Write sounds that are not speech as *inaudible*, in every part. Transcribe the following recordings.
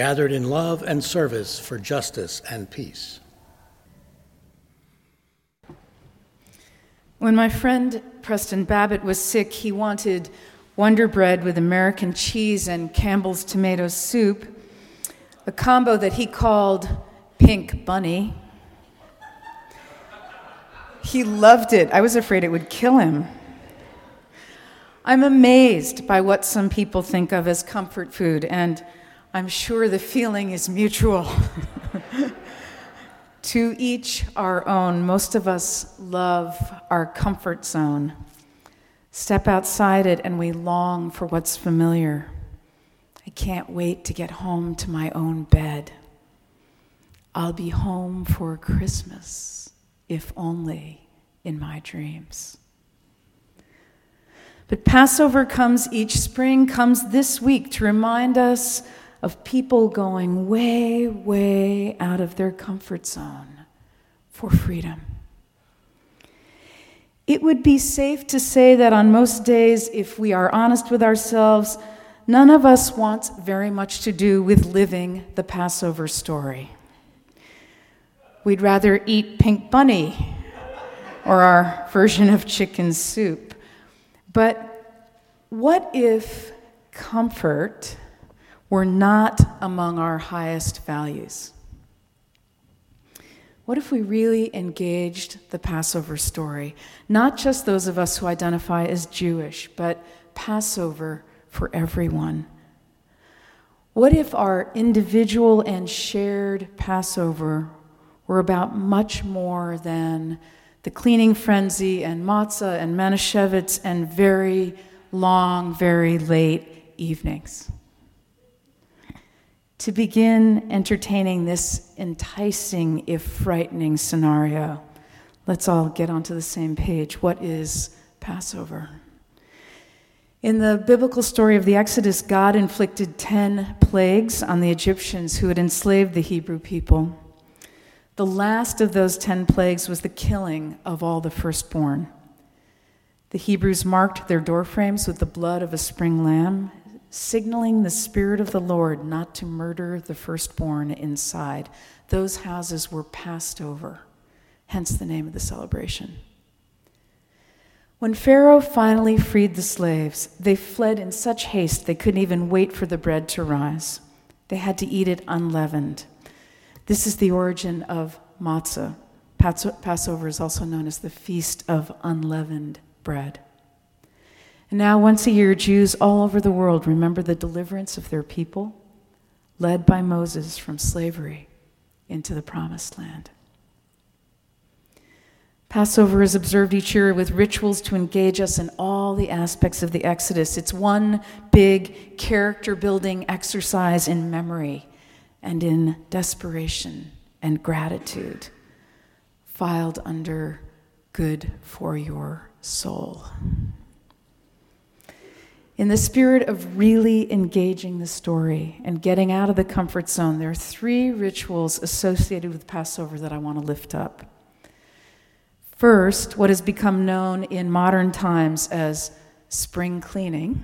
gathered in love and service for justice and peace. When my friend Preston Babbitt was sick, he wanted Wonder Bread with American cheese and Campbell's tomato soup, a combo that he called Pink Bunny. He loved it. I was afraid it would kill him. I'm amazed by what some people think of as comfort food, and I'm sure the feeling is mutual. *laughs* to each our own. Most of us love our comfort zone. Step outside it and we long for what's familiar. I can't wait to get home to my own bed. I'll be home for Christmas, if only in my dreams. But Passover comes each spring, comes this week to remind us of people going way, way out of their comfort zone for freedom. It would be safe to say that on most days, if we are honest with ourselves, none of us wants very much to do with living the Passover story. We'd rather eat pink bunny or our version of chicken soup. But what if comfort were not among our highest values? What if we really engaged the Passover story? Not just those of us who identify as Jewish, but Passover for everyone. What if our individual and shared Passover were about much more than the cleaning frenzy and matzah and Manischewitz and very long, very late evenings? To begin entertaining this enticing, if frightening, scenario, let's all get onto the same page. What is Passover? In the biblical story of the Exodus, God inflicted 10 plagues on the Egyptians who had enslaved the Hebrew people. The last of those 10 plagues was the killing of all the firstborn. The Hebrews marked their doorframes with the blood of a spring lamb signaling the Spirit of the Lord not to murder the firstborn inside. Those houses were passed over, hence the name of the celebration. When Pharaoh finally freed the slaves, they fled in such haste they couldn't even wait for the bread to rise. They had to eat it unleavened. This is the origin of matzah. Passover is also known as the Feast of Unleavened Bread. And now, once a year, Jews all over the world remember the deliverance of their people, led by Moses from slavery into the promised land. Passover is observed each year with rituals to engage us in all the aspects of the Exodus. It's one big character building exercise in memory and in desperation and gratitude, filed under good for your soul. In the spirit of really engaging the story and getting out of the comfort zone, there are three rituals associated with Passover that I want to lift up. First, what has become known in modern times as spring cleaning.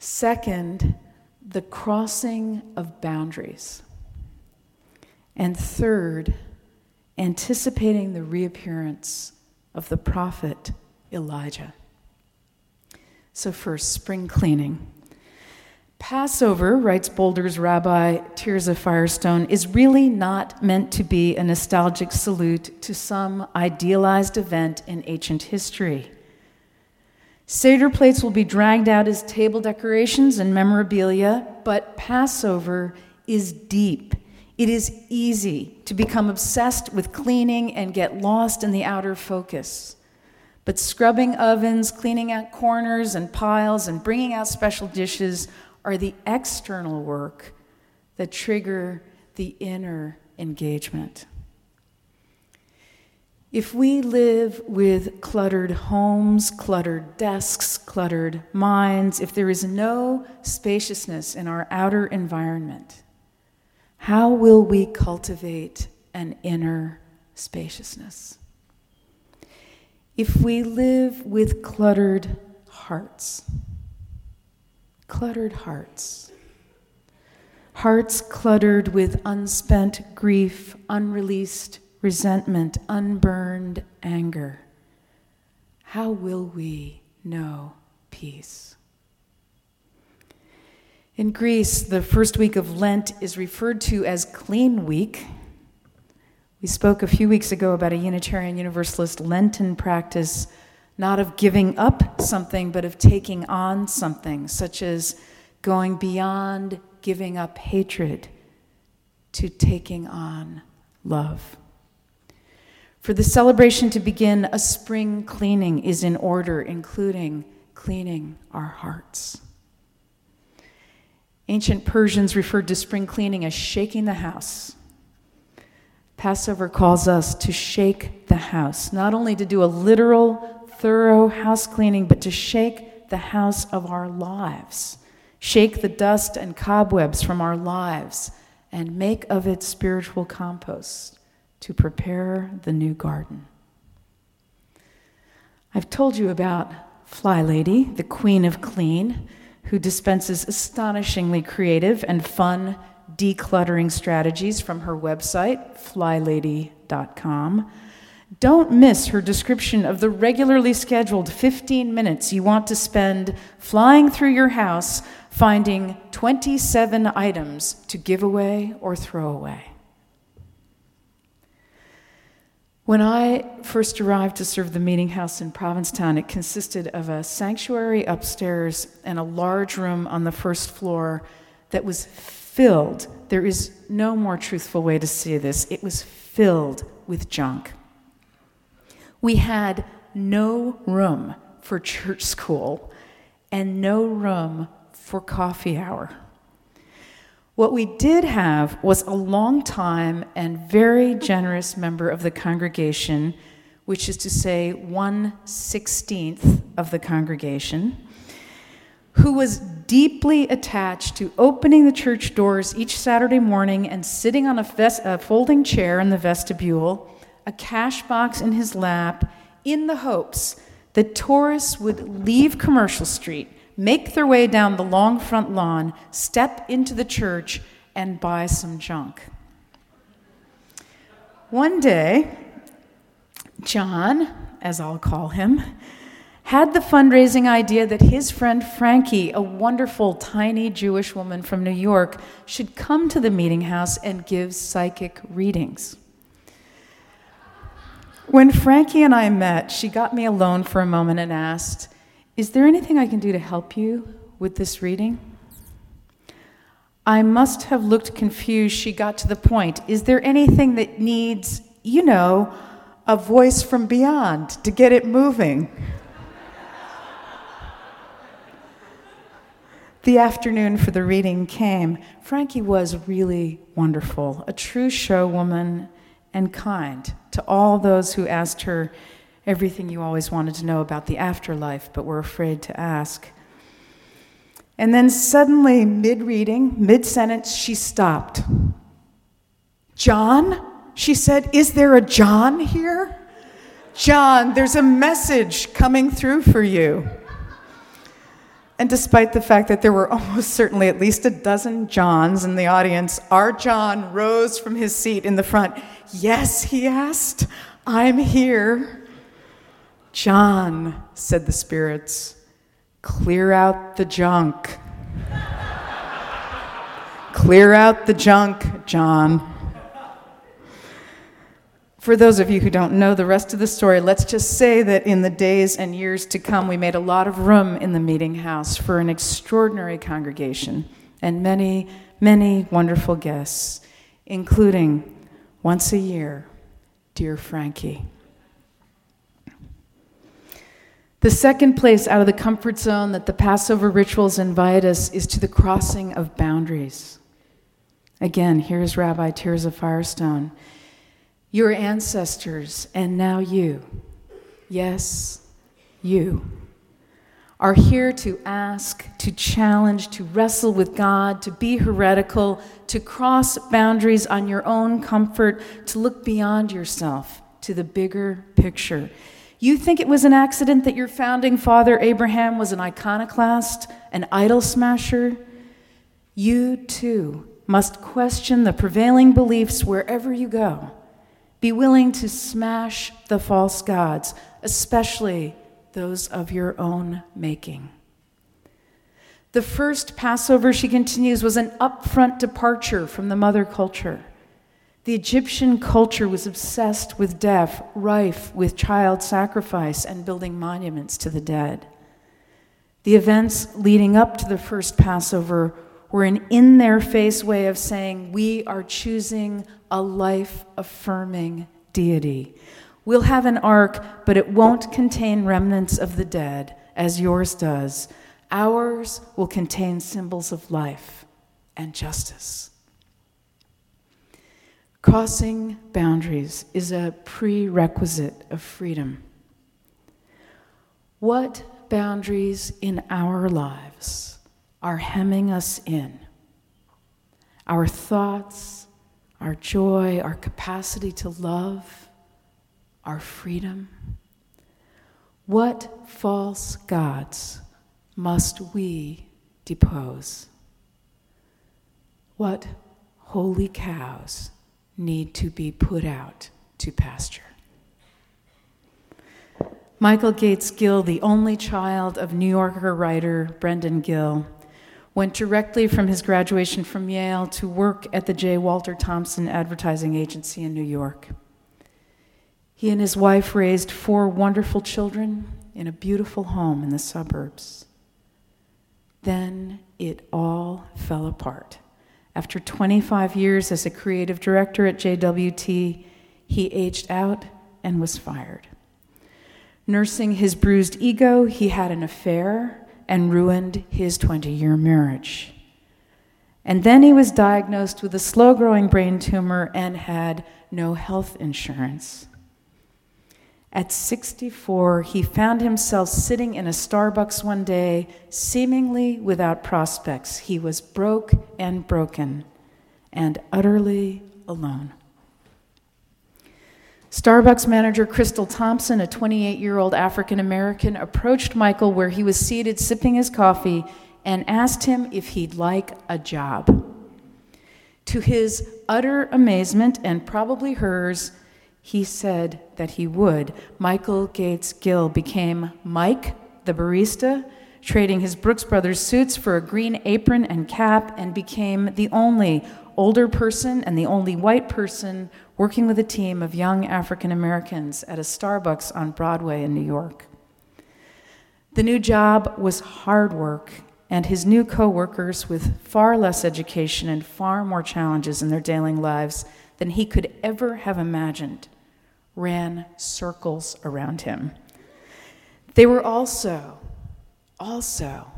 Second, the crossing of boundaries. And third, anticipating the reappearance of the prophet Elijah. So, first, spring cleaning. Passover, writes Boulder's rabbi Tirzah Firestone, is really not meant to be a nostalgic salute to some idealized event in ancient history. Seder plates will be dragged out as table decorations and memorabilia, but Passover is deep. It is easy to become obsessed with cleaning and get lost in the outer focus. But scrubbing ovens, cleaning out corners and piles, and bringing out special dishes are the external work that trigger the inner engagement. If we live with cluttered homes, cluttered desks, cluttered minds, if there is no spaciousness in our outer environment, how will we cultivate an inner spaciousness? If we live with cluttered hearts, cluttered hearts, hearts cluttered with unspent grief, unreleased resentment, unburned anger, how will we know peace? In Greece, the first week of Lent is referred to as Clean Week. We spoke a few weeks ago about a Unitarian Universalist Lenten practice, not of giving up something, but of taking on something, such as going beyond giving up hatred to taking on love. For the celebration to begin, a spring cleaning is in order, including cleaning our hearts. Ancient Persians referred to spring cleaning as shaking the house. Passover calls us to shake the house, not only to do a literal, thorough house cleaning, but to shake the house of our lives. Shake the dust and cobwebs from our lives and make of it spiritual compost to prepare the new garden. I've told you about Fly Lady, the queen of clean, who dispenses astonishingly creative and fun decluttering strategies from her website, flylady.com. Don't miss her description of the regularly scheduled 15 minutes you want to spend flying through your house finding 27 items to give away or throw away. When I first arrived to serve the meeting house in Provincetown, it consisted of a sanctuary upstairs and a large room on the first floor that was filled. There is no more truthful way to say this. It was filled with junk. We had no room for church school and no room for coffee hour. What we did have was a long time and very generous member of the congregation, which is to say, one sixteenth of the congregation, who was deeply attached to opening the church doors each Saturday morning and sitting on a, a folding chair in the vestibule, a cash box in his lap, in the hopes that tourists would leave Commercial Street make their way down the long front lawn, step into the church, and buy some junk. One day, John, as I'll call him, had the fundraising idea that his friend Frankie, a wonderful tiny Jewish woman from New York, should come to the meeting house and give psychic readings. When Frankie and I met, she got me alone for a moment and asked, is there anything I can do to help you with this reading? I must have looked confused. She got to the point. Is there anything that needs, you know, a voice from beyond to get it moving? The afternoon for the reading came. Frankie was really wonderful, a true showwoman and kind to all those who asked her everything you always wanted to know about the afterlife, but were afraid to ask. And then suddenly, mid reading, mid sentence, she stopped. John? She said, Is there a John here? John, there's a message coming through for you. And despite the fact that there were *laughs* almost certainly at least a dozen Johns in the audience, our John rose from his seat in the front. Yes, he asked, I'm here. John, said the spirits, clear out the junk. *laughs* clear out the junk, John. For those of you who don't know the rest of the story, let's just say that in the days and years to come, we made a lot of room in the meeting house for an extraordinary congregation and many, many wonderful guests, including once a year, dear Frankie. The second place out of the comfort zone that the Passover rituals invite us is to the crossing of boundaries. Again, here's Rabbi Tirzah Firestone. Your ancestors, and now you, yes, you, are here to ask, to challenge, to wrestle with God, to be heretical, to cross boundaries on your own comfort, to look beyond yourself to the bigger picture. You think it was an accident that your founding father, Abraham, was an iconoclast, an idol smasher? You too must question the prevailing beliefs wherever you go. Be willing to smash the false gods, especially those of your own making. The first Passover, she continues, was an upfront departure from the mother culture. The Egyptian culture was obsessed with death, rife with child sacrifice, and building monuments to the dead. The events leading up to the first Passover were an in their face way of saying, We are choosing a life affirming deity. We'll have an ark, but it won't contain remnants of the dead, as yours does. Ours will contain symbols of life and justice. Crossing boundaries is a prerequisite of freedom. What boundaries in our lives are hemming us in? Our thoughts, our joy, our capacity to love, our freedom? What false gods must we depose? What holy cows need to be put out to pasture. Michael Gates Gill, the only child of New Yorker writer Brendan Gill, went directly from his graduation from Yale to work at the J. Walter Thompson Advertising Agency in New York. He and his wife raised four wonderful children in a beautiful home in the suburbs. Then it all fell apart. After 25 years as a creative director at JWT, he aged out and was fired. Nursing his bruised ego, he had an affair and ruined his 20 year marriage. And then he was diagnosed with a slow growing brain tumor and had no health insurance. At 64, he found himself sitting in a Starbucks one day, seemingly without prospects. He was broke and broken and utterly alone. Starbucks manager Crystal Thompson, a 28 year old African American, approached Michael where he was seated sipping his coffee and asked him if he'd like a job. To his utter amazement, and probably hers, he said that he would. Michael Gates Gill became Mike, the barista, trading his Brooks Brothers suits for a green apron and cap, and became the only older person and the only white person working with a team of young African Americans at a Starbucks on Broadway in New York. The new job was hard work, and his new coworkers, with far less education and far more challenges in their daily lives than he could ever have imagined, ran circles around him. They were also, also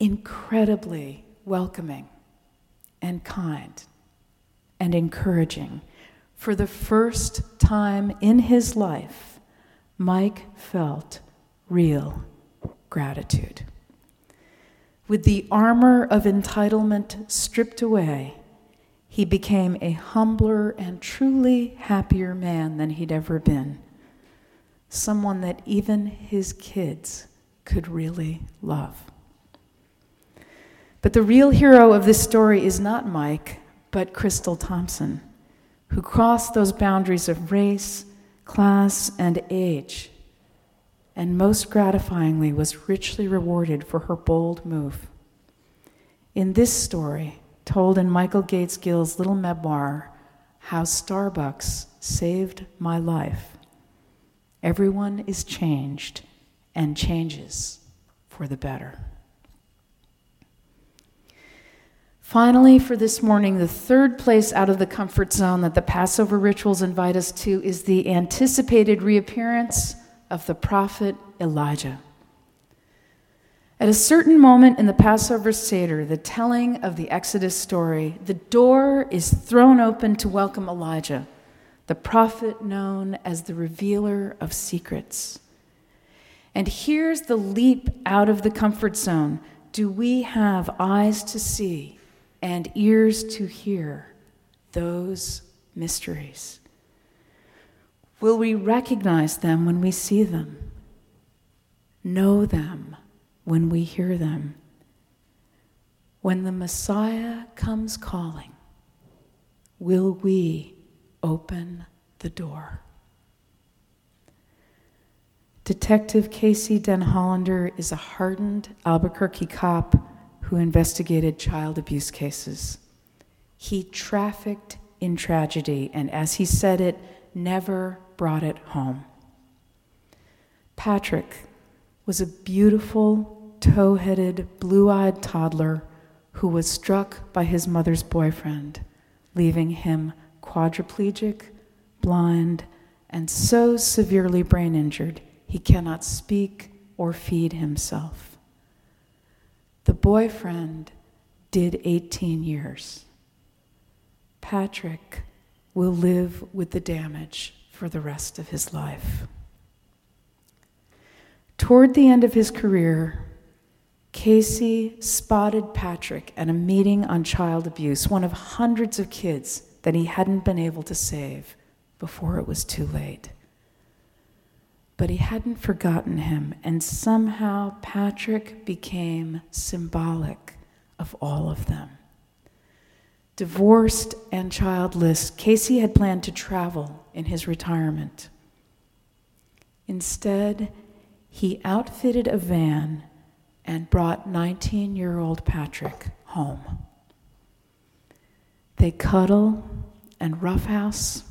incredibly welcoming and kind and encouraging. For the first time in his life, Mike felt real gratitude. With the armor of entitlement stripped away, he became a humbler and truly happier man than he'd ever been. Someone that even his kids could really love. But the real hero of this story is not Mike, but Crystal Thompson, who crossed those boundaries of race, class, and age, and most gratifyingly was richly rewarded for her bold move. In this story, told in Michael Gates Gill's little memoir, How Starbucks Saved My Life. Everyone is changed and changes for the better. Finally, for this morning, the third place out of the comfort zone that the Passover rituals invite us to is the anticipated reappearance of the prophet Elijah. At a certain moment in the Passover Seder, the telling of the Exodus story, the door is thrown open to welcome Elijah, the prophet known as the revealer of secrets. And here's the leap out of the comfort zone. Do we have eyes to see and ears to hear those mysteries? Will we recognize them when we see them? Know them when we hear them? When the Messiah comes calling, will we open the door? Detective Casey Denhollander is a hardened Albuquerque cop who investigated child abuse cases. He trafficked in tragedy, and as he said it, never brought it home. Patrick was a beautiful, tow headed, blue eyed toddler who was struck by his mother's boyfriend, leaving him quadriplegic, blind, and so severely brain injured he cannot speak or feed himself. The boyfriend did 18 years. Patrick will live with the damage for the rest of his life. Toward the end of his career, Casey spotted Patrick at a meeting on child abuse, one of hundreds of kids that he hadn't been able to save before it was too late but he hadn't forgotten him, and somehow Patrick became symbolic of all of them. Divorced and childless, Casey had planned to travel in his retirement. Instead, he outfitted a van and brought 19 year old Patrick home. They cuddle and roughhouse.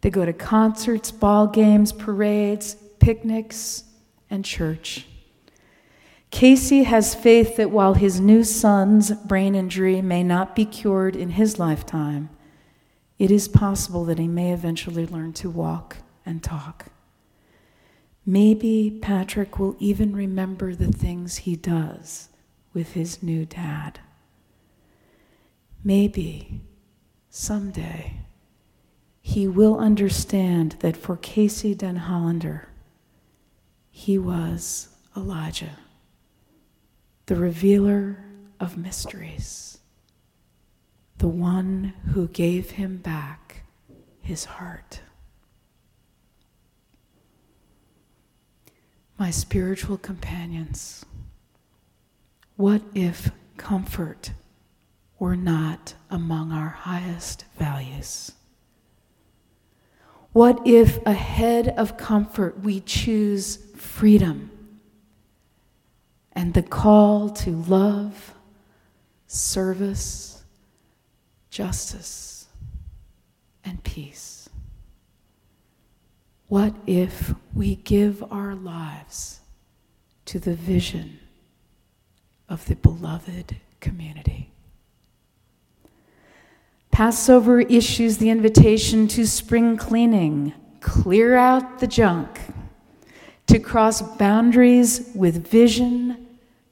They go to concerts, ball games, parades, picnics, and church. Casey has faith that while his new son's brain injury may not be cured in his lifetime, it is possible that he may eventually learn to walk and talk. Maybe Patrick will even remember the things he does with his new dad. Maybe someday he will understand that for Casey Denhollander, he was Elijah, the revealer of mysteries, the one who gave him back his heart. My spiritual companions, what if comfort were not among our highest values? What if ahead of comfort we choose freedom and the call to love, service, justice, and peace? What if we give our lives to the vision of the beloved community? Passover issues the invitation to spring cleaning, clear out the junk, to cross boundaries with vision,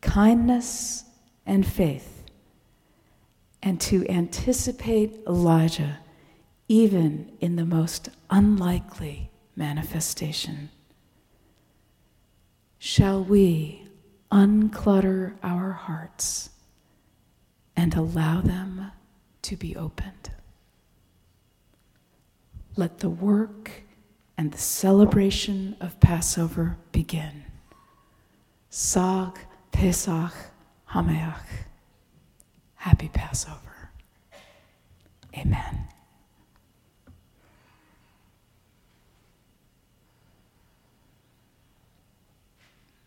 kindness, and faith, and to anticipate Elijah even in the most unlikely manifestation. Shall we unclutter our hearts and allow them? to be opened. Let the work and the celebration of Passover begin. Sag Pesach Hameach. Happy Passover. Amen.